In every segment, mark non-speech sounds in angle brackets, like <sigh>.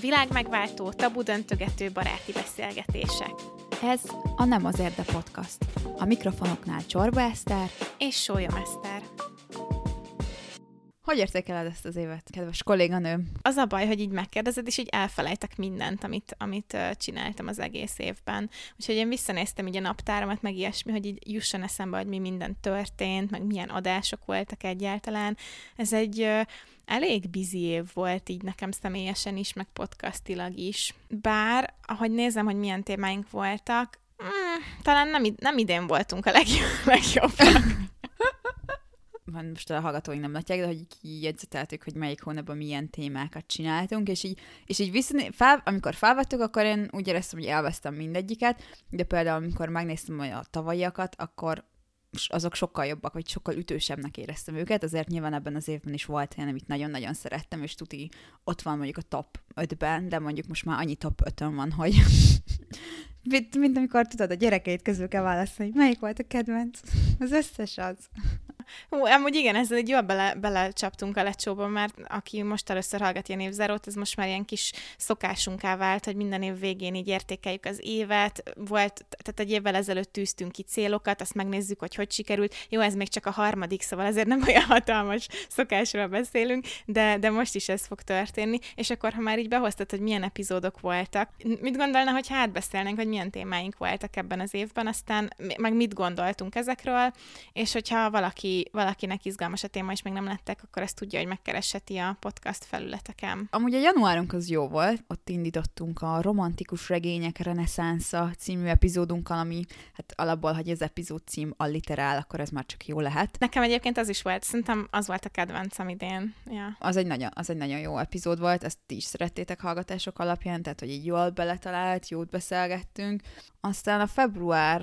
Világ megváltó, tabu döntögető baráti beszélgetések. Ez a Nem az Érde Podcast. A mikrofonoknál Csorba Eszter és Sólyom Eszter. Hogy értékeled ezt az évet, kedves kolléganőm? Az a baj, hogy így megkérdezed, és így elfelejtek mindent, amit, amit csináltam az egész évben. Úgyhogy én visszanéztem így a naptáramat, meg ilyesmi, hogy így jusson eszembe, hogy mi minden történt, meg milyen adások voltak egyáltalán. Ez egy elég bizi év volt így nekem személyesen is, meg podcastilag is. Bár, ahogy nézem, hogy milyen témáink voltak, mm, talán nem, nem idén voltunk a legjobb, <laughs> legjobbak. Most a hallgatóink nem látják, de hogy kijegyzeteltük, hogy melyik hónapban milyen témákat csináltunk, és így, és így visszané, fel, amikor felvettük, akkor én úgy éreztem, hogy elvesztem mindegyiket, de például amikor megnéztem a tavalyiakat, akkor azok sokkal jobbak, vagy sokkal ütősebbnek éreztem őket, azért nyilván ebben az évben is volt olyan, amit nagyon-nagyon szerettem, és tuti ott van mondjuk a top 5-ben, de mondjuk most már annyi top 5 van, hogy <laughs> mint, mint amikor tudod, a gyerekeit közül kell választani, melyik volt a kedvenc. Az összes az. Hú, amúgy igen, ezzel egy jól bele, belecsaptunk a lecsóba, mert aki most először hallgat ilyen évzárót, ez most már ilyen kis szokásunká vált, hogy minden év végén így értékeljük az évet. Volt, tehát egy évvel ezelőtt tűztünk ki célokat, azt megnézzük, hogy hogy sikerült. Jó, ez még csak a harmadik, szóval ezért nem olyan hatalmas szokásról beszélünk, de, de most is ez fog történni. És akkor, ha már így behoztad, hogy milyen epizódok voltak, mit gondolna, hogy hát beszélnénk, hogy milyen témáink voltak ebben az évben, aztán meg mit gondoltunk ezekről, és hogyha valaki valakinek izgalmas a téma, és még nem lettek, akkor ezt tudja, hogy megkeresheti a podcast felületeken. Amúgy a januárunk az jó volt, ott indítottunk a romantikus regények reneszánsza című epizódunkkal, ami hát alapból, hogy az epizód cím alliterál, akkor ez már csak jó lehet. Nekem egyébként az is volt, szerintem az volt a kedvencem idén. Ja. Az, egy nagyon, az egy nagyon jó epizód volt, ezt ti is szerettétek hallgatások alapján, tehát hogy így jól beletalált, jót beszélgettünk. Aztán a február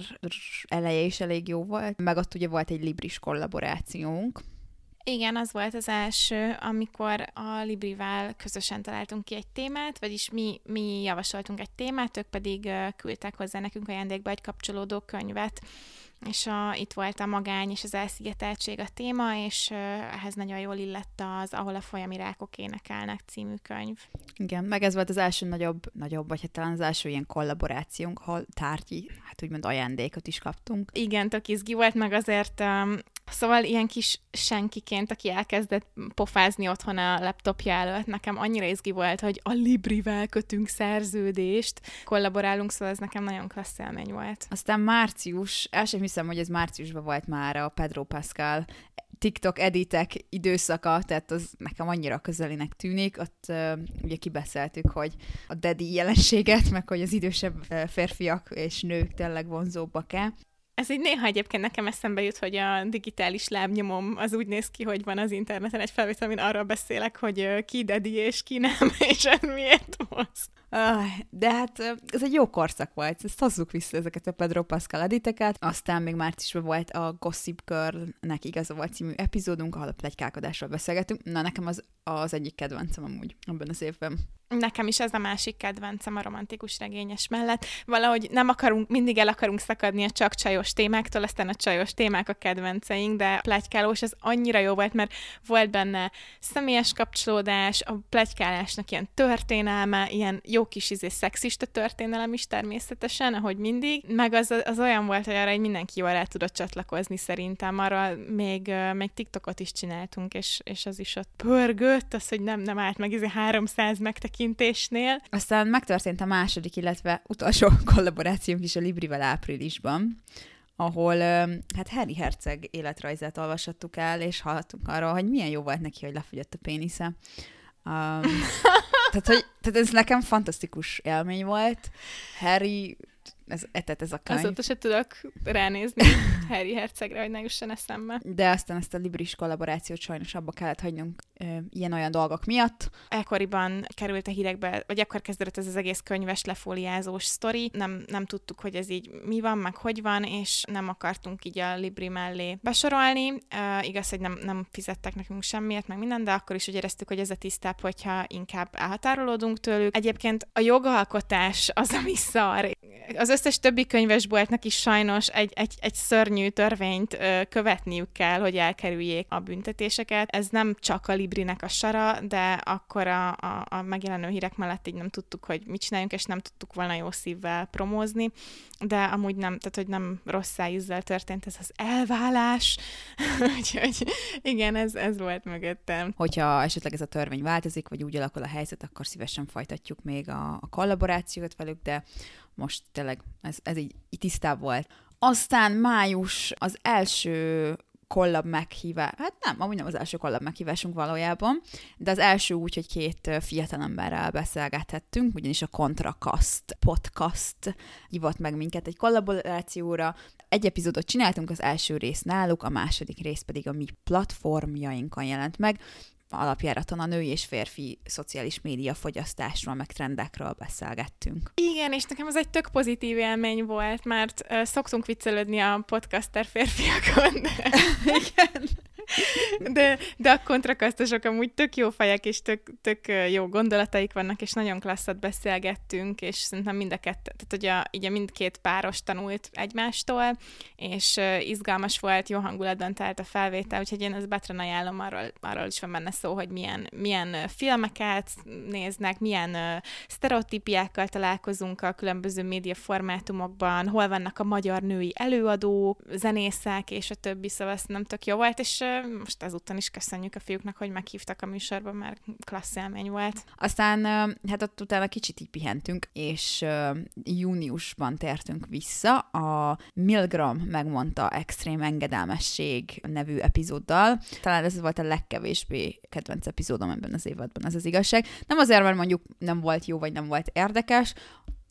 eleje is elég jó volt, meg ott ugye volt egy Libris kollaborációnk, igen, az volt az első, amikor a Librivel közösen találtunk ki egy témát, vagyis mi, mi javasoltunk egy témát, ők pedig küldtek hozzá nekünk ajándékba egy kapcsolódó könyvet, és a, itt volt a magány és az elszigeteltség a téma, és uh, ehhez nagyon jól illett az Ahol a folyami rákok énekelnek című könyv. Igen, meg ez volt az első nagyobb, nagyobb vagy hát talán az első ilyen kollaborációnk, ahol tárgyi, hát úgymond ajándékot is kaptunk. Igen, tök izgi volt, meg azért um, Szóval ilyen kis senkiként, aki elkezdett pofázni otthon a laptopja előtt, nekem annyira izgi volt, hogy a Librivel kötünk szerződést, kollaborálunk, szóval ez nekem nagyon klassz élmény volt. Aztán március, el sem hiszem, hogy ez márciusban volt már a Pedro Pascal TikTok editek időszaka, tehát az nekem annyira közelinek tűnik. Ott uh, ugye kibeszéltük, hogy a daddy jelenséget, meg hogy az idősebb férfiak és nők tényleg vonzóbbak-e. Ez így néha egyébként nekem eszembe jut, hogy a digitális lábnyomom az úgy néz ki, hogy van az interneten egy felvétel, amin arról beszélek, hogy ki dedi és ki nem, <laughs> és miért hoz. De hát ez egy jó korszak volt, ezt hozzuk vissza ezeket a Pedro Pascal editeket. Aztán még márciusban volt a Gossip Girl-nek igaza volt című epizódunk, ahol a plegykálkodásról beszélgetünk. Na, nekem az, az egyik kedvencem amúgy abban az évben. Nekem is ez a másik kedvencem a romantikus regényes mellett. Valahogy nem akarunk, mindig el akarunk szakadni a csak csajos témáktól, aztán a csajos témák a kedvenceink, de plegykálós az annyira jó volt, mert volt benne személyes kapcsolódás, a plegykálásnak ilyen történelme, ilyen jó kis izé szexista történelem is természetesen, ahogy mindig, meg az, az olyan volt, hogy arra mindenki jól rá tudott csatlakozni szerintem, arra még, még TikTokot is csináltunk, és, és az is ott pörgött, az, hogy nem, nem állt meg izé 300 megtekintés áttekintésnél. Aztán megtörtént a második, illetve utolsó <laughs> kollaborációnk is a Librivel áprilisban, ahol hát Harry Herceg életrajzát olvashattuk el, és hallottunk arról, hogy milyen jó volt neki, hogy lefogyott a pénisze. Um, <laughs> tehát, hogy, tehát ez nekem fantasztikus élmény volt. Harry ez, etet ez a könyv. Azóta se tudok ránézni <laughs> Harry Hercegre, hogy ne jusson eszembe. De aztán ezt a Libris kollaborációt sajnos abba kellett hagynunk ilyen-olyan dolgok miatt. Ekkoriban került a hírekbe, vagy akkor kezdődött ez az egész könyves lefóliázós sztori. Nem, nem tudtuk, hogy ez így mi van, meg hogy van, és nem akartunk így a Libri mellé besorolni. Uh, igaz, hogy nem, nem fizettek nekünk semmiért, meg minden, de akkor is úgy éreztük, hogy ez a tisztább, hogyha inkább elhatárolódunk tőlük. Egyébként a jogalkotás az, ami szar. Az összes többi könyvesboltnak is sajnos egy, egy, egy szörnyű törvényt ö, követniük kell, hogy elkerüljék a büntetéseket. Ez nem csak a Librinek a sara, de akkor a, a, a megjelenő hírek mellett így nem tudtuk, hogy mit csináljunk, és nem tudtuk volna jó szívvel promózni, de amúgy nem, tehát hogy nem rossz szájízzel történt ez az elválás, <laughs> úgyhogy igen, ez, ez volt mögöttem. Hogyha esetleg ez a törvény változik, vagy úgy alakul a helyzet, akkor szívesen folytatjuk még a, a kollaborációt velük, de most tényleg ez, ez így, így tisztább volt. Aztán május az első kollab meghívás, hát nem, amúgy nem az első kollab meghívásunk valójában, de az első úgy, hogy két fiatalemberrel beszélgethettünk, ugyanis a Contracast podcast hívott meg minket egy kollaborációra. Egy epizódot csináltunk, az első rész náluk, a második rész pedig a mi platformjainkon jelent meg, alapjáraton a női és férfi szociális média fogyasztásról, meg trendekről beszélgettünk. Igen, és nekem ez egy tök pozitív élmény volt, mert uh, szoktunk viccelődni a podcaster férfiakon. De... <laughs> <laughs> Igen. De, de a kontrakasztosok amúgy tök jó fejek, és tök, tök jó gondolataik vannak, és nagyon klasszat beszélgettünk, és szerintem mind a kettő, tehát ugye, ugye mindkét páros tanult egymástól, és izgalmas volt, jó hangulatban telt a felvétel, úgyhogy én ezt bátran ajánlom, arról, arról is van benne szó, hogy milyen, milyen filmeket néznek, milyen uh, sztereotípiákkal találkozunk a különböző média formátumokban, hol vannak a magyar női előadók, zenészek, és a többi, szóval nem tök jó volt, és uh, most ezúttal is köszönjük a fiúknak, hogy meghívtak a műsorba, mert klassz élmény volt. Aztán hát ott utána kicsit így pihentünk, és júniusban tértünk vissza a Milgram megmondta extrém engedelmesség nevű epizóddal. Talán ez volt a legkevésbé kedvenc epizódom ebben az évadban, ez az igazság. Nem azért, mert mondjuk nem volt jó, vagy nem volt érdekes,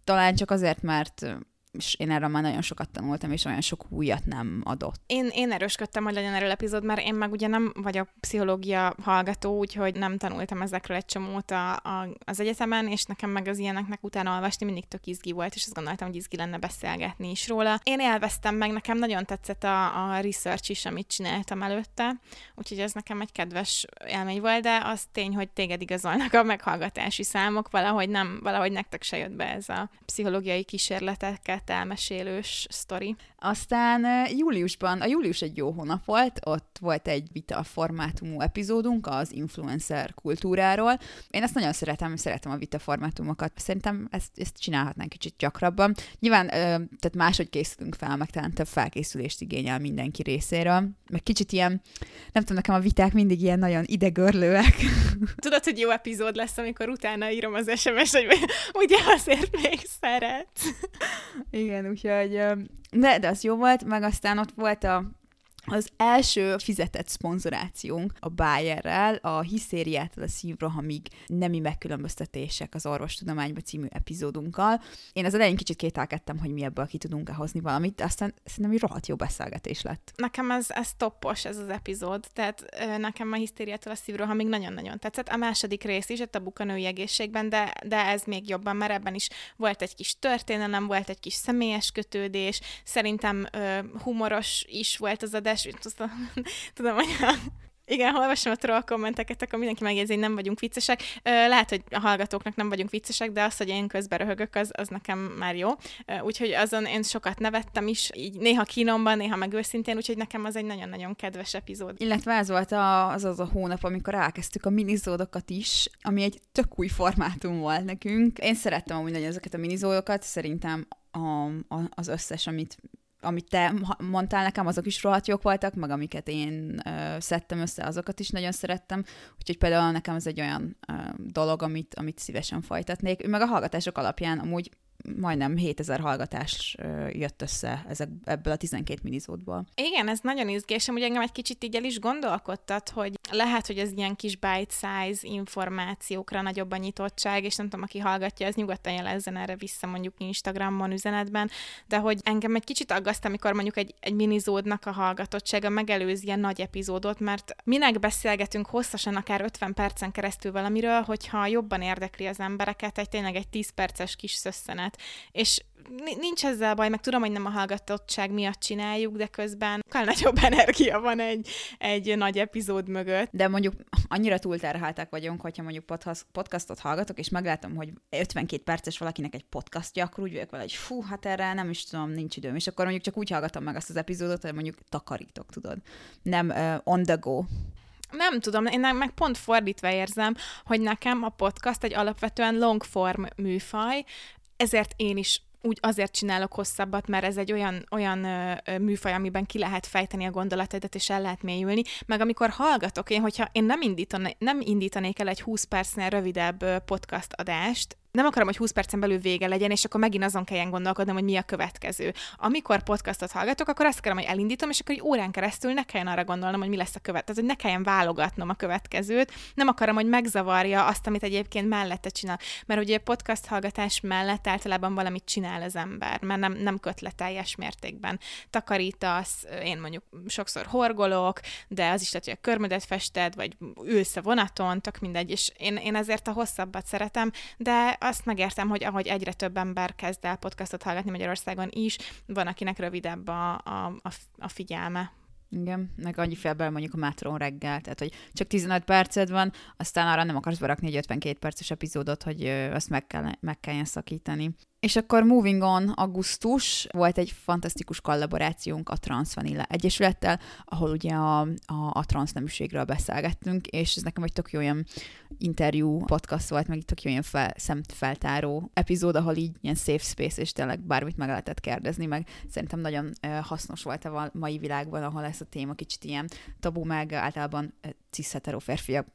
talán csak azért, mert és én erről már nagyon sokat tanultam, és olyan sok újat nem adott. Én, én erősködtem, hogy legyen erről epizód, mert én meg ugye nem vagyok pszichológia hallgató, úgyhogy nem tanultam ezekről egy csomót a, a, az egyetemen, és nekem meg az ilyeneknek utána olvasni mindig tök izgi volt, és azt gondoltam, hogy izgi lenne beszélgetni is róla. Én élveztem meg, nekem nagyon tetszett a, a research is, amit csináltam előtte, úgyhogy ez nekem egy kedves élmény volt, de az tény, hogy téged igazolnak a meghallgatási számok, valahogy nem, valahogy nektek se jött be ez a pszichológiai kísérleteket elmesélős sztori. Aztán júliusban, a július egy jó hónap volt, ott volt egy vita formátumú epizódunk az influencer kultúráról. Én ezt nagyon szeretem, szeretem a vita formátumokat. Szerintem ezt, ezt csinálhatnánk kicsit gyakrabban. Nyilván, tehát máshogy készülünk fel, meg talán több felkészülést igényel mindenki részéről. Meg kicsit ilyen, nem tudom, nekem a viták mindig ilyen nagyon idegörlőek. <laughs> Tudod, hogy jó epizód lesz, amikor utána írom az SMS, hogy <laughs> ugye azért még szeret. Igen, úgyhogy de, de az jó volt, meg aztán ott volt a az első fizetett szponzorációnk a Bayerrel, a Hiszériától a szívrohamig nemi megkülönböztetések az orvostudományba című epizódunkkal. Én az elején kicsit kételkedtem, hogy mi ebből ki tudunk-e hozni valamit, de aztán szerintem egy rohadt jó beszélgetés lett. Nekem ez, ez toppos, ez az epizód, tehát nekem a Hiszériától a szívrohamig nagyon-nagyon tetszett. A második rész is, a tabuk a női egészségben, de, de ez még jobban, mert ebben is volt egy kis történelem, volt egy kis személyes kötődés, szerintem ö, humoros is volt az adás, tudom, <laughs> tudom, hogy igen, ha olvasom a troll kommenteket, akkor mindenki megjegyzi, hogy nem vagyunk viccesek. Lehet, hogy a hallgatóknak nem vagyunk viccesek, de az, hogy én közben röhögök, az, az nekem már jó. Úgyhogy azon én sokat nevettem is, így néha kínomban, néha meg őszintén, úgyhogy nekem az egy nagyon-nagyon kedves epizód. Illetve ez volt a, az az a hónap, amikor elkezdtük a minizódokat is, ami egy tök új formátum volt nekünk. Én szerettem amúgy nagyon ezeket a minizódokat, szerintem a, a, az összes, amit amit te mondtál nekem, azok is rohadt jók voltak, meg amiket én uh, szedtem össze, azokat is nagyon szerettem, úgyhogy például nekem ez egy olyan uh, dolog, amit, amit szívesen folytatnék. Meg a hallgatások alapján amúgy majdnem 7000 hallgatás jött össze ezek, ebből a 12 minizódból. Igen, ez nagyon izgés, hogy engem egy kicsit így el is gondolkodtat, hogy lehet, hogy ez ilyen kis bite-size információkra nagyobb a nyitottság, és nem tudom, aki hallgatja, ez nyugodtan jelezzen erre vissza mondjuk Instagramon, üzenetben, de hogy engem egy kicsit aggaszt, amikor mondjuk egy, egy minizódnak a hallgatottsága megelőzi ilyen nagy epizódot, mert minek beszélgetünk hosszasan, akár 50 percen keresztül valamiről, hogyha jobban érdekli az embereket egy tényleg egy 10 perces kis szösszenet. És nincs ezzel baj, meg tudom, hogy nem a hallgatottság miatt csináljuk, de közben kell nagyobb <laughs> energia van egy, egy nagy epizód mögött. De mondjuk annyira túlterheltek vagyunk, hogyha mondjuk podcastot hallgatok, és meglátom, hogy 52 perces valakinek egy podcastja, akkor úgy vagyok vele, hogy fú, hát erre nem is tudom, nincs időm. És akkor mondjuk csak úgy hallgatom meg azt az epizódot, hogy mondjuk takarítok, tudod. Nem uh, on the go. Nem tudom, én meg pont fordítva érzem, hogy nekem a podcast egy alapvetően long form műfaj, ezért én is úgy azért csinálok hosszabbat, mert ez egy olyan, olyan műfaj, amiben ki lehet fejteni a gondolataidat, és el lehet mélyülni. Meg amikor hallgatok, én, hogyha én nem, indítané, nem indítanék el egy 20 percnél rövidebb podcast adást, nem akarom, hogy 20 percen belül vége legyen, és akkor megint azon kelljen gondolkodnom, hogy mi a következő. Amikor podcastot hallgatok, akkor azt akarom, hogy elindítom, és akkor egy órán keresztül ne kelljen arra gondolnom, hogy mi lesz a következő, hogy ne kelljen válogatnom a következőt. Nem akarom, hogy megzavarja azt, amit egyébként mellette csinál. Mert ugye podcast hallgatás mellett általában valamit csinál az ember, mert nem, nem köt mértékben. Takarítasz, én mondjuk sokszor horgolok, de az is lehet, hogy a körmödet fested, vagy ülsz a vonaton, tök mindegy, és én, én ezért a hosszabbat szeretem, de azt megértem, hogy ahogy egyre több ember kezd el podcastot hallgatni Magyarországon is, van, akinek rövidebb a, a, a, figyelme. Igen, meg annyi fél bele mondjuk a metron reggel, tehát hogy csak 15 perced van, aztán arra nem akarsz berakni egy 52 perces epizódot, hogy azt meg, kell, meg kelljen szakítani. És akkor Moving On augusztus, volt egy fantasztikus kollaborációnk a Transvanilla Egyesülettel, ahol ugye a, a, a transzneműségről beszélgettünk, és ez nekem egy tök jó olyan interjú podcast volt, meg tök jó olyan fel, szemfeltáró epizód, ahol így ilyen safe space, és tényleg bármit meg lehetett kérdezni, meg szerintem nagyon hasznos volt a mai világban, ahol ez a téma kicsit ilyen tabu, meg általában cis férfiak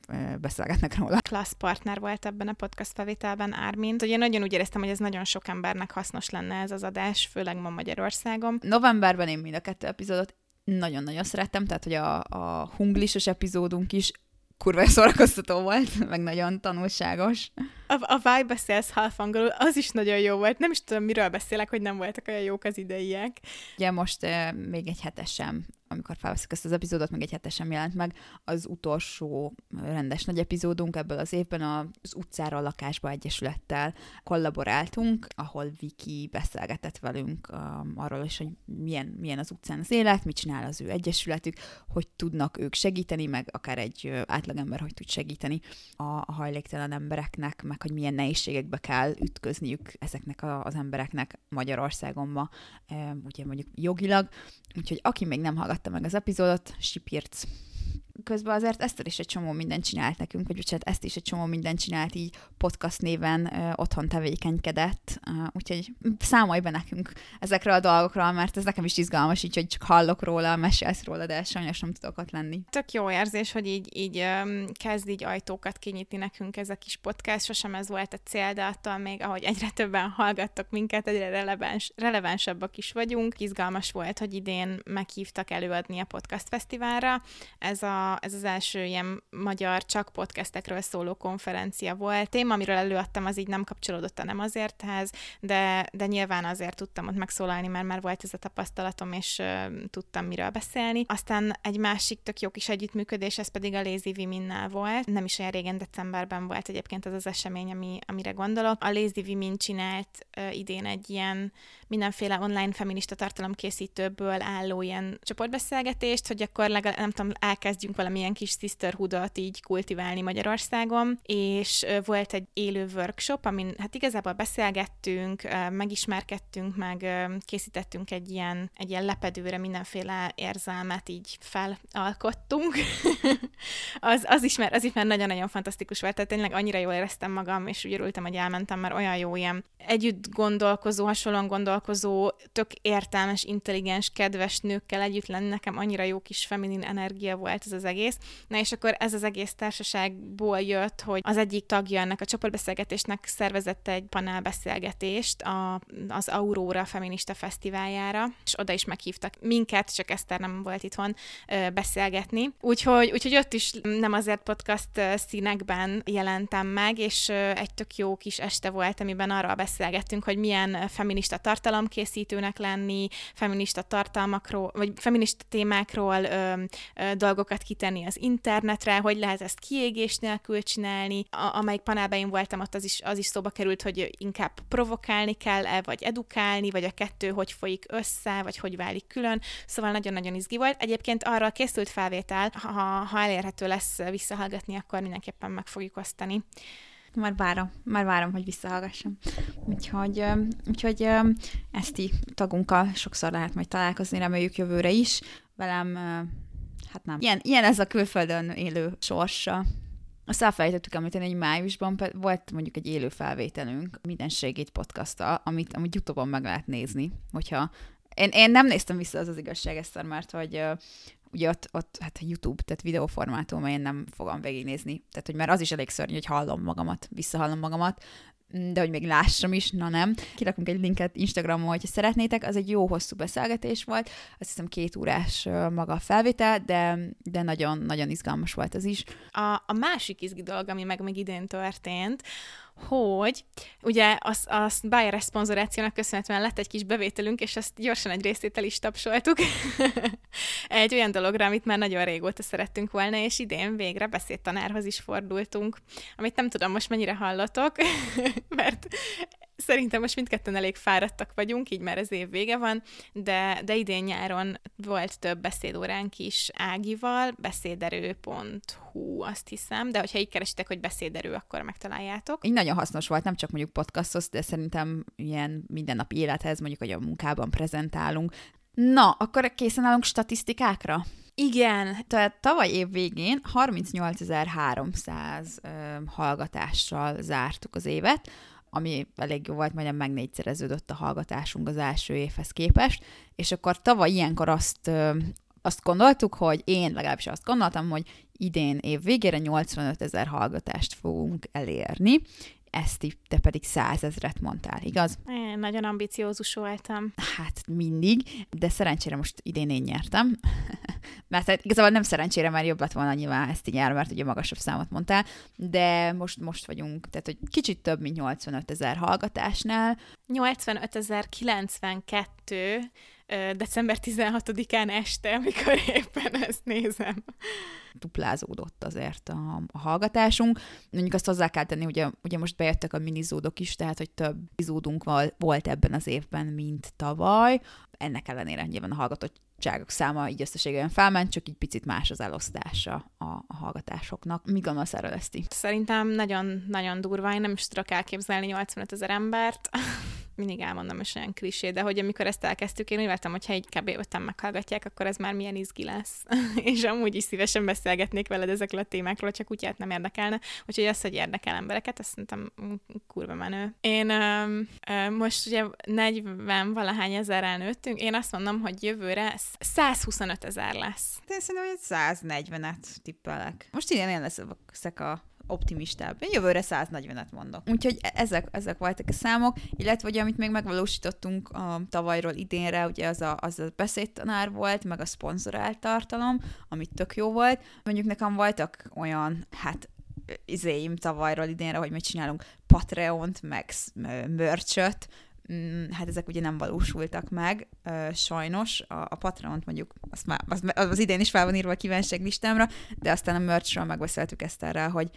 beszélgetnek róla. Klassz partner volt ebben a podcast felvételben Ármin. Ugye nagyon úgy éreztem, hogy ez nagyon sok embernek hasznos lenne ez az adás, főleg ma Magyarországon. Novemberben én mind a kettő epizódot nagyon-nagyon szerettem, tehát hogy a, a hunglisos epizódunk is kurva szórakoztató volt, <laughs> meg nagyon tanulságos. A, a Vibe beszélsz half angolul, az is nagyon jó volt. Nem is tudom, miről beszélek, hogy nem voltak olyan jók az ideiek. Ugye most uh, még egy hetesem amikor felveszük ezt az epizódot, meg egy hetesen jelent meg, az utolsó rendes nagy epizódunk ebből az évben az utcára a lakásba egyesülettel kollaboráltunk, ahol Viki beszélgetett velünk um, arról is, hogy milyen, milyen az utcán az élet, mit csinál az ő egyesületük, hogy tudnak ők segíteni, meg akár egy átlagember hogy tud segíteni a, a hajléktalan embereknek, meg hogy milyen nehézségekbe kell ütközniük ezeknek a, az embereknek Magyarországon ma, ugye mondjuk jogilag. Úgyhogy aki még nem hallgat hallgatta meg az epizódot, sipírc közben azért Eszter is egy csomó mindent csinált nekünk, vagy bocsánat, ezt is egy csomó mindent csinált így podcast néven ö, otthon tevékenykedett, ö, úgyhogy számolj be nekünk ezekről a dolgokról, mert ez nekem is izgalmas, így, hogy csak hallok róla, mesélsz róla, de sajnos nem tudok ott lenni. Tök jó érzés, hogy így, így ö, kezd így ajtókat kinyitni nekünk ez a kis podcast, sosem ez volt a cél, de attól még, ahogy egyre többen hallgattok minket, egyre releváns, relevánsabbak is vagyunk. Izgalmas volt, hogy idén meghívtak előadni a podcast fesztiválra. Ez a ez az első ilyen magyar csak podcastekről szóló konferencia volt. Téma, amiről előadtam, az így nem kapcsolódott a nem azérthez, de, de nyilván azért tudtam ott megszólalni, mert már volt ez a tapasztalatom, és uh, tudtam miről beszélni. Aztán egy másik tök jó kis együttműködés, ez pedig a Lazy Women-nál volt. Nem is olyan régen, decemberben volt egyébként az az esemény, ami, amire gondolok. A Lazy Women csinált uh, idén egy ilyen mindenféle online feminista tartalomkészítőből álló ilyen csoportbeszélgetést, hogy akkor legalább, nem tudom, elkezdjünk valamilyen kis sisterhoodot így kultiválni Magyarországon, és volt egy élő workshop, amin hát igazából beszélgettünk, megismerkedtünk, meg készítettünk egy ilyen, egy ilyen lepedőre mindenféle érzelmet így felalkottunk. <laughs> az, az, is már, az is már nagyon-nagyon fantasztikus volt, tehát tényleg annyira jól éreztem magam, és úgy örültem, hogy elmentem, mert olyan jó ilyen együtt gondolkozó, hasonlóan gondolkozó, tök értelmes, intelligens, kedves nőkkel együtt lenni, nekem annyira jó kis feminin energia volt ez az egész. Na és akkor ez az egész társaságból jött, hogy az egyik tagja ennek a csoportbeszélgetésnek szervezett egy panelbeszélgetést a, az Aurora Feminista Fesztiváljára, és oda is meghívtak minket, csak Eszter nem volt itthon beszélgetni. Úgyhogy, úgyhogy ott is nem azért podcast színekben jelentem meg, és egy tök jó kis este volt, amiben arról beszélgettünk, hogy milyen feminista tartalomkészítőnek lenni, feminista tartalmakról, vagy feminista témákról ö, ö, dolgokat kitenni az internetre, hogy lehet ezt kiégés nélkül csinálni. A, amelyik panelben én voltam, ott az is, az is szóba került, hogy inkább provokálni kell-e, vagy edukálni, vagy a kettő hogy folyik össze, vagy hogy válik külön. Szóval nagyon-nagyon izgi volt. Egyébként arra készült felvétel, ha, ha elérhető lesz visszahallgatni, akkor mindenképpen meg fogjuk osztani. Már várom, már várom, hogy visszahallgassam. Úgyhogy, úgyhogy Eszti tagunkkal sokszor lehet majd találkozni, reméljük jövőre is. Velem, hát nem. Ilyen, ilyen ez a külföldön élő sorsa. Azt elfelejtettük említeni, hogy májusban volt mondjuk egy élő felvételünk, mindenségét podcasta, amit, amit Youtube-on meg lehet nézni, hogyha én, én nem néztem vissza az az igazság, Eszter, mert hogy ugye ott, ott hát YouTube, tehát videóformátum, én nem fogom végignézni. Tehát, hogy már az is elég szörnyű, hogy hallom magamat, visszahallom magamat, de hogy még lássam is, na nem. Kirakunk egy linket Instagramon, hogyha szeretnétek, az egy jó hosszú beszélgetés volt, azt hiszem két órás maga a felvétel, de, de nagyon, nagyon izgalmas volt az is. A, a másik izgi dolog, ami meg még idén történt, hogy ugye az, az Bayer szponzorációnak köszönhetően lett egy kis bevételünk, és ezt gyorsan egy részét el is tapsoltuk <laughs> egy olyan dologra, amit már nagyon régóta szerettünk volna, és idén végre beszédtanárhoz is fordultunk, amit nem tudom most mennyire hallotok, <laughs> <laughs> mert Szerintem most mindketten elég fáradtak vagyunk, így már az év vége van, de, de idén nyáron volt több beszédóránk is Ágival, beszéderő.hu azt hiszem, de hogyha így keresitek, hogy beszéderő, akkor megtaláljátok. Így nagyon hasznos volt, nem csak mondjuk podcastos, de szerintem ilyen mindennapi élethez, mondjuk, hogy a munkában prezentálunk. Na, akkor készen állunk statisztikákra? Igen. Tehát tavaly év végén 38.300 hallgatással zártuk az évet, ami elég jó volt, majdnem megnégyszereződött a hallgatásunk az első évhez képest, és akkor tavaly ilyenkor azt, azt gondoltuk, hogy én legalábbis azt gondoltam, hogy idén év végére 85 ezer hallgatást fogunk elérni, ezt te pedig százezret mondtál, igaz? Én nagyon ambiciózus voltam. Hát mindig, de szerencsére most idén én nyertem. <laughs> mert hát igazából nem szerencsére, mert jobb lett volna nyilván ezt így jár, mert ugye magasabb számot mondtál, de most, most vagyunk, tehát hogy kicsit több, mint 85 ezer hallgatásnál. 85 ezer 92 december 16-án este, amikor éppen ezt nézem. Duplázódott azért a, a hallgatásunk. Mondjuk azt hozzá kell tenni, ugye, ugye most bejöttek a minizódok is, tehát hogy több epizódunk volt ebben az évben, mint tavaly. Ennek ellenére nyilván a hallgatottságok száma így összességében felment, csak így picit más az elosztása a, a hallgatásoknak. Mi gondolsz erről, Eszti? Szerintem nagyon-nagyon durva, én nem is tudok elképzelni 85 ezer embert mindig elmondom, és olyan klisé, de hogy amikor ezt elkezdtük, én úgy vártam, hogy ha egy kb. öten meghallgatják, akkor ez már milyen izgi lesz. <laughs> és amúgy is szívesen beszélgetnék veled ezekről a témákról, csak úgyhogy nem érdekelne. Úgyhogy az, hogy érdekel embereket, azt szerintem kurva menő. Én ö, ö, most ugye 40 valahány ezerrel nőttünk, én azt mondom, hogy jövőre 125 ezer lesz. De én szerintem, hogy 140-et tippelek. Most ilyen én leszek a optimistább. Én jövőre 140-et mondok. Úgyhogy e- ezek, ezek voltak a számok, illetve ugye, amit még megvalósítottunk a tavalyról idénre, ugye az a, az a beszédtanár volt, meg a szponzorált tartalom, amit tök jó volt. Mondjuk nekem voltak olyan, hát izéim tavalyról idénre, hogy mi csinálunk Patreont, meg merchöt, hát ezek ugye nem valósultak meg, sajnos. A, a Patreon-t mondjuk, azt már, az, az idén is fel van írva a kívánság listámra, de aztán a merchről megbeszéltük ezt erre, hogy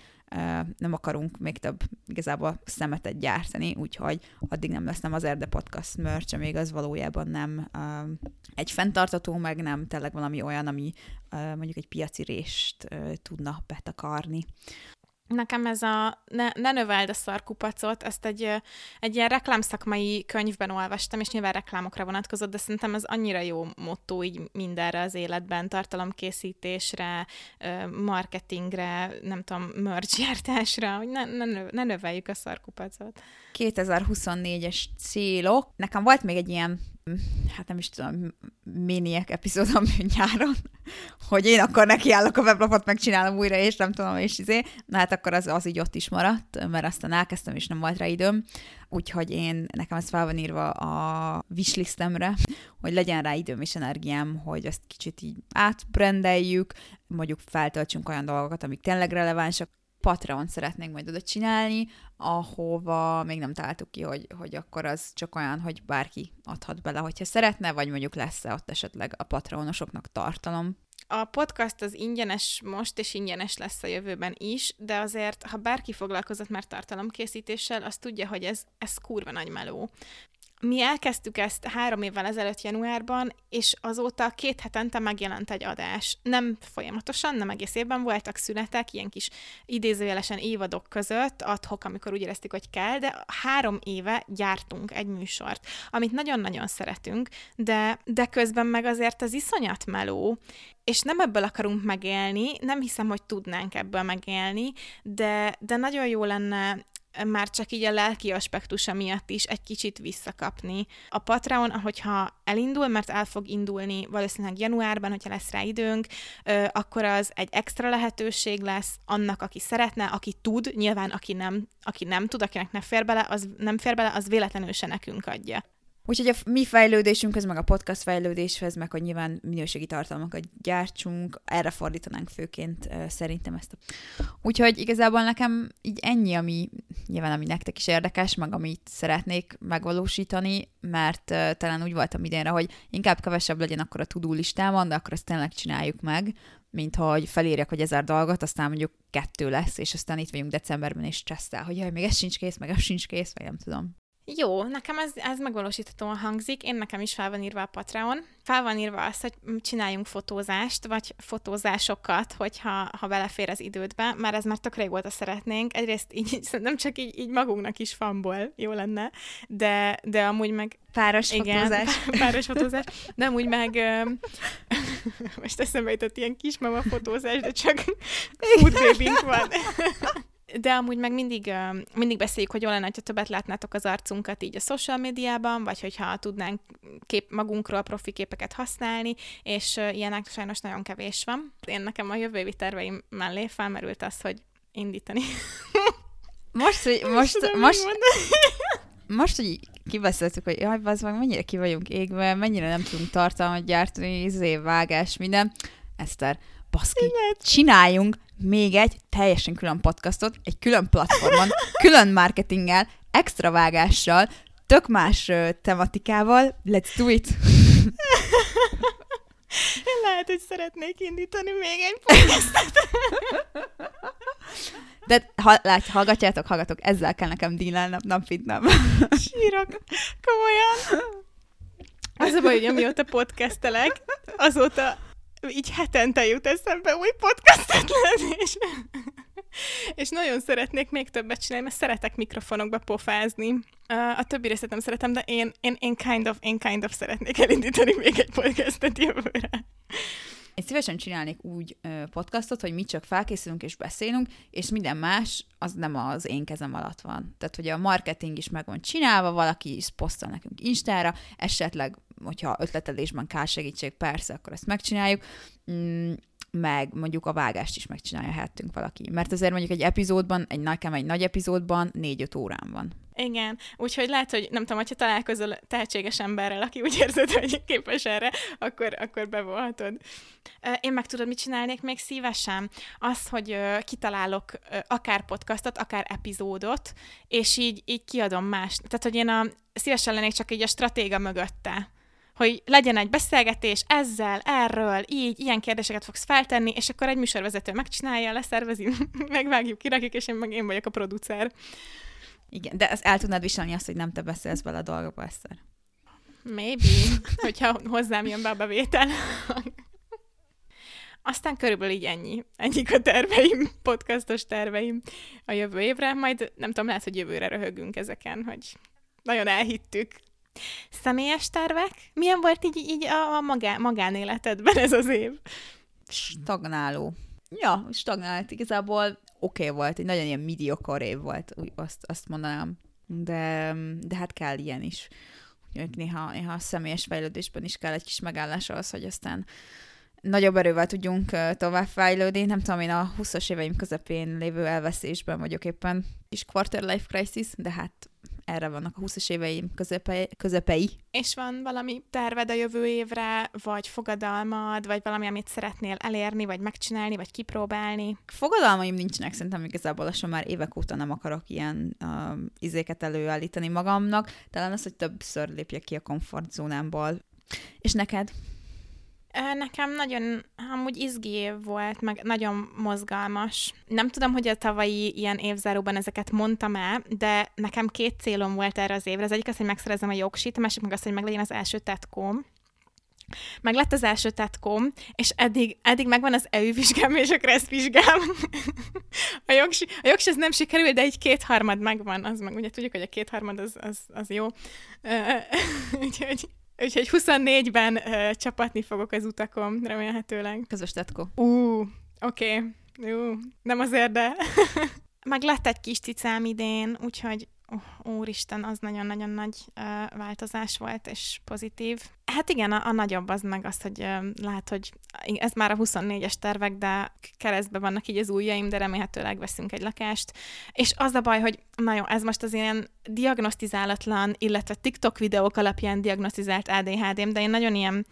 nem akarunk még több igazából szemetet gyártani, úgyhogy addig nem lesz nem az Erde Podcast merch, még az valójában nem egy fenntartató, meg nem tényleg valami olyan, ami mondjuk egy piaci rést tudna betakarni. Nekem ez a ne, ne növeld a szarkupacot, ezt egy, egy ilyen reklámszakmai könyvben olvastam, és nyilván reklámokra vonatkozott, de szerintem ez annyira jó motto így mindenre az életben, tartalomkészítésre, marketingre, nem tudom, merchgyártásra, hogy ne, ne, ne növeljük a szarkupacot. 2024-es célok. Nekem volt még egy ilyen hát nem is tudom, miniek epizódom nyáron, hogy én akkor nekiállok a weblapot, megcsinálom újra, és nem tudom, és izé. Na hát akkor az, az így ott is maradt, mert aztán elkezdtem, és nem volt rá időm. Úgyhogy én, nekem ez fel van írva a wishlistemre, hogy legyen rá időm és energiám, hogy ezt kicsit így átbrendeljük, mondjuk feltöltsünk olyan dolgokat, amik tényleg relevánsak, Patreon szeretnénk majd oda csinálni, ahova még nem találtuk ki, hogy, hogy akkor az csak olyan, hogy bárki adhat bele, hogyha szeretne, vagy mondjuk lesz-e ott esetleg a Patreonosoknak tartalom. A podcast az ingyenes most, és ingyenes lesz a jövőben is, de azért, ha bárki foglalkozott már tartalomkészítéssel, az tudja, hogy ez, ez kurva nagy meló. Mi elkezdtük ezt három évvel ezelőtt januárban, és azóta két hetente megjelent egy adás. Nem folyamatosan, nem egész évben voltak szünetek, ilyen kis idézőjelesen évadok között, adhok, amikor úgy éreztük, hogy kell, de három éve gyártunk egy műsort, amit nagyon-nagyon szeretünk, de, de közben meg azért az iszonyat meló, és nem ebből akarunk megélni, nem hiszem, hogy tudnánk ebből megélni, de, de nagyon jó lenne már csak így a lelki aspektusa miatt is egy kicsit visszakapni. A Patreon, ahogyha elindul, mert el fog indulni valószínűleg januárban, hogyha lesz rá időnk, akkor az egy extra lehetőség lesz annak, aki szeretne, aki tud, nyilván aki nem, aki nem tud, akinek ne fér bele, az nem fér bele, az véletlenül se nekünk adja. Úgyhogy a mi fejlődésünkhez, meg a podcast fejlődéshez, meg hogy nyilván minőségi tartalmakat gyártsunk, erre fordítanánk főként szerintem ezt. A... Úgyhogy igazából nekem így ennyi, ami nyilván ami nektek is érdekes, meg amit szeretnék megvalósítani, mert uh, talán úgy voltam idénre, hogy inkább kevesebb legyen akkor a tudó listámon, de akkor ezt tényleg csináljuk meg, mint hogy felírjak, hogy ezer dolgot, aztán mondjuk kettő lesz, és aztán itt vagyunk decemberben, és stresszel, hogy jaj, még ez sincs kész, meg ez sincs kész, vagy nem tudom. Jó, nekem ez, ez megvalósíthatóan hangzik. Én nekem is fel van írva a Patreon. Fel van írva az, hogy csináljunk fotózást, vagy fotózásokat, hogyha ha belefér az idődbe, mert ez már tök régóta szeretnénk. Egyrészt így, <laughs> nem csak így, így magunknak is fanból jó lenne, de, de amúgy meg... Páros igen, fotózás. Páros fotózás. De amúgy meg... <laughs> most eszembe jutott ilyen kismama fotózás, de csak food van <laughs> de amúgy meg mindig, mindig beszéljük, hogy jó lenne, hogyha többet látnátok az arcunkat így a social médiában, vagy hogyha tudnánk kép, magunkról profi képeket használni, és ilyenek sajnos nagyon kevés van. Én nekem a jövő évi terveim mellé felmerült az, hogy indítani. <laughs> Most, hogy most, most, most, most, hogy kibeszéltük, hogy jaj, az meg mennyire ki vagyunk égve, mennyire nem tudunk tartalmat gyártani, izé, vágás, minden. Eszter, baszki, csináljunk még egy teljesen külön podcastot, egy külön platformon, külön marketinggel, extra vágással, tök más uh, tematikával. Let's do it! Lehet, hogy szeretnék indítani még egy podcastot. De ha, lát, hallgatjátok, hallgatok, ezzel kell nekem dílelnem, mint nap. Sírok, komolyan. Az a baj, hogy amióta podcastelek, azóta így hetente jut eszembe új podcastot lenni, és, és nagyon szeretnék még többet csinálni, mert szeretek mikrofonokba pofázni. A többi részét nem szeretem, de én, én, én, kind of, én kind of szeretnék elindítani még egy podcastet jövőre. Én szívesen csinálnék úgy podcastot, hogy mi csak felkészülünk és beszélünk, és minden más az nem az én kezem alatt van. Tehát, hogy a marketing is meg van csinálva, valaki is posztol nekünk Instára, esetleg, hogyha ötletelésben kell segítség, persze, akkor ezt megcsináljuk. Mm, meg mondjuk a vágást is megcsinálja helyettünk valaki. Mert azért mondjuk egy epizódban, egy nekem egy nagy epizódban négy-öt órán van. Igen, úgyhogy lehet, hogy nem tudom, hogyha találkozol tehetséges emberrel, aki úgy érzed, hogy képes erre, akkor, akkor bevonhatod. Én meg tudod, mit csinálnék még szívesen? Az, hogy kitalálok akár podcastot, akár epizódot, és így, így kiadom más. Tehát, hogy én a, szívesen lennék csak így a stratéga mögötte hogy legyen egy beszélgetés ezzel, erről, így, ilyen kérdéseket fogsz feltenni, és akkor egy műsorvezető megcsinálja, leszervezi, <laughs> megvágjuk, kirakjuk, és én meg én vagyok a producer. Igen, de el tudnád viselni azt, hogy nem te beszélsz bele a dolgokba egyszer. Maybe, <laughs> hogyha hozzám jön be a bevétel. <laughs> Aztán körülbelül így ennyi. Ennyik a terveim, podcastos terveim a jövő évre. Majd nem tudom, lehet, hogy jövőre röhögünk ezeken, hogy nagyon elhittük. Személyes tervek? Milyen volt így, így a magá, magánéletedben ez az év? Stagnáló. Ja, stagnált. Igazából oké okay volt, egy nagyon ilyen mediocre év volt, úgy azt, azt mondanám. De, de hát kell ilyen is. Úgyhogy néha, néha a személyes fejlődésben is kell egy kis megállás az, hogy aztán nagyobb erővel tudjunk tovább fejlődni. Nem tudom, én a 20-as éveim közepén lévő elveszésben vagyok éppen is quarter life crisis, de hát erre vannak a 20-as éveim közepei, közepei. És van valami terved a jövő évre, vagy fogadalmad, vagy valami, amit szeretnél elérni, vagy megcsinálni, vagy kipróbálni? Fogadalmaim nincsenek, szerintem igazából lassan már évek óta nem akarok ilyen uh, izéket előállítani magamnak. Talán az, hogy többször lépjek ki a komfortzónámból. És neked? Nekem nagyon, amúgy izgi év volt, meg nagyon mozgalmas. Nem tudom, hogy a tavalyi ilyen évzáróban ezeket mondtam el, de nekem két célom volt erre az évre. Az egyik az, hogy megszerezem a jogsit, a másik meg az, hogy meglegyen az első tetkóm. Meg lett az első tetkóm, és eddig, eddig megvan az EU vizsgám és a KRESZ vizsgám. <laughs> a, jogsi, a jogsi az nem sikerül, de egy kétharmad megvan, az meg ugye tudjuk, hogy a kétharmad az, az, az jó. <laughs> Úgyhogy Úgyhogy 24-ben uh, csapatni fogok az utakon, remélhetőleg. Közös tetkó. Ú, uh, oké. Okay. Nem azért, de... <laughs> Meg lett egy kis cicám idén, úgyhogy úristen, az nagyon-nagyon nagy változás volt, és pozitív. Hát igen, a, a nagyobb az meg az, hogy lehet, hogy ez már a 24-es tervek, de keresztbe vannak így az ujjaim, de remélhetőleg veszünk egy lakást. És az a baj, hogy na jó, ez most az ilyen diagnosztizálatlan, illetve TikTok videók alapján diagnosztizált ADHD-m, de én nagyon ilyen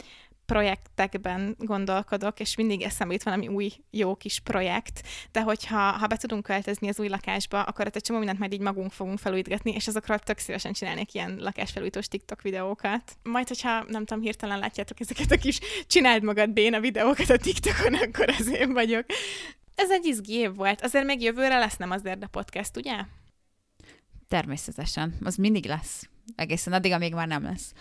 projektekben gondolkodok, és mindig eszembe jut valami új, jó kis projekt, de hogyha ha be tudunk költözni az új lakásba, akkor ott egy csomó mindent majd így magunk fogunk felújítgatni, és azokról tök szívesen csinálnék ilyen lakásfelújítós TikTok videókat. Majd, hogyha nem tudom, hirtelen látjátok ezeket a kis csináld magad béna videókat a TikTokon, akkor az én vagyok. Ez egy izgi év volt. Azért még jövőre lesz nem azért a podcast, ugye? Természetesen. Az mindig lesz. Egészen addig, amíg már nem lesz.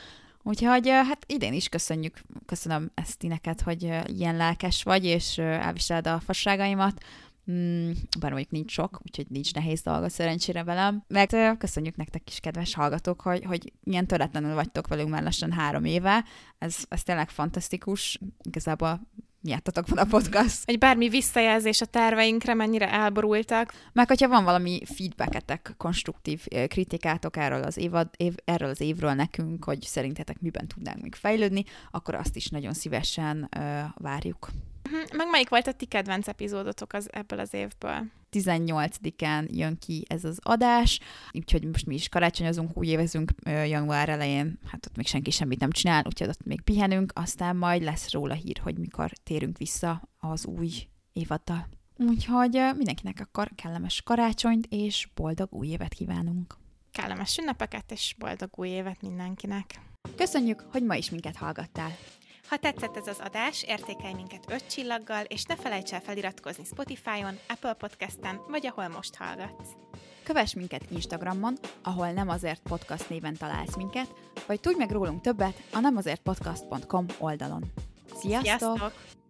Úgyhogy hát idén is köszönjük, köszönöm ezt neked, hogy ilyen lelkes vagy, és elviseled a fasságaimat. Mm, bár mondjuk nincs sok, úgyhogy nincs nehéz dolga szerencsére velem. Meg köszönjük nektek is, kedves hallgatók, hogy, hogy ilyen töretlenül vagytok velünk már lassan három éve. Ez, ez tényleg fantasztikus. Igazából miattatok van a podcast. Egy bármi visszajelzés a terveinkre, mennyire elborultak. Meg hogyha van valami feedbacketek, konstruktív kritikátok erről az, évad, év, erről az évről nekünk, hogy szerintetek miben tudnánk még fejlődni, akkor azt is nagyon szívesen uh, várjuk. Mhm. Meg melyik volt a ti kedvenc epizódotok az, ebből az évből? 18-án jön ki ez az adás, úgyhogy most mi is karácsonyozunk, úgy évezünk január elején, hát ott még senki semmit nem csinál, úgyhogy ott még pihenünk, aztán majd lesz róla hír, hogy mikor térünk vissza az új évaddal. Úgyhogy mindenkinek akkor kellemes karácsonyt és boldog új évet kívánunk! Kellemes ünnepeket és boldog új évet mindenkinek! Köszönjük, hogy ma is minket hallgattál! Ha tetszett ez az adás, értékelj minket 5 csillaggal, és ne felejts el feliratkozni Spotify-on, Apple Podcast-en, vagy ahol most hallgatsz. Kövess minket Instagramon, ahol nem azért podcast néven találsz minket, vagy tudj meg rólunk többet a nemazértpodcast.com oldalon. Sziasztok! Sziasztok!